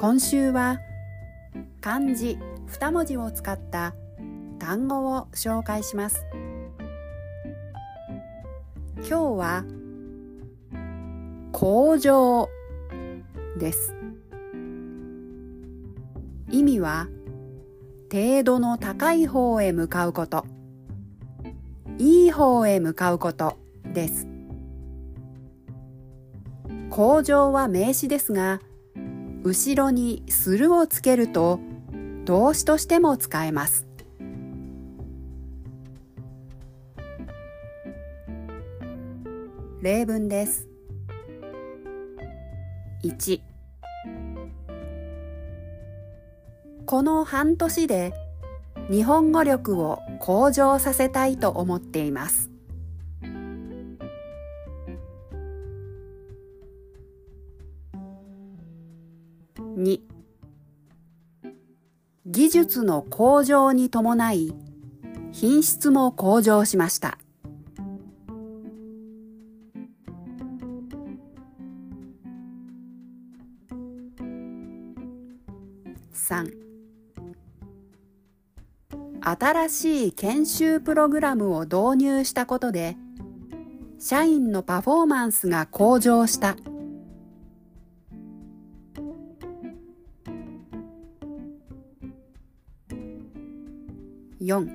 今週は漢字2文字を使った単語を紹介します。今日は向上です。意味は程度の高い方へ向かうこと。いい方へ向かうことです。向上は名詞ですが後ろにするをつけると動詞としても使えます。例文です。1この半年で日本語力を向上させたいと思っています。2技術の向上に伴い品質も向上しました。3新しい研修プログラムを導入したことで社員のパフォーマンスが向上した。4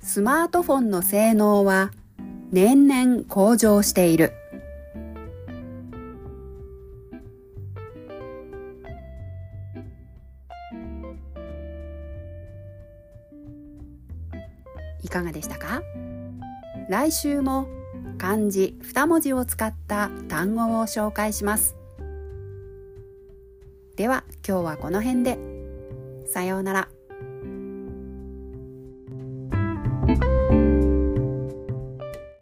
スマートフォンの性能は年々向上している。いかがでしたか？来週も漢字2文字を使った単語を紹介します。では今日はこの辺で。さようなら。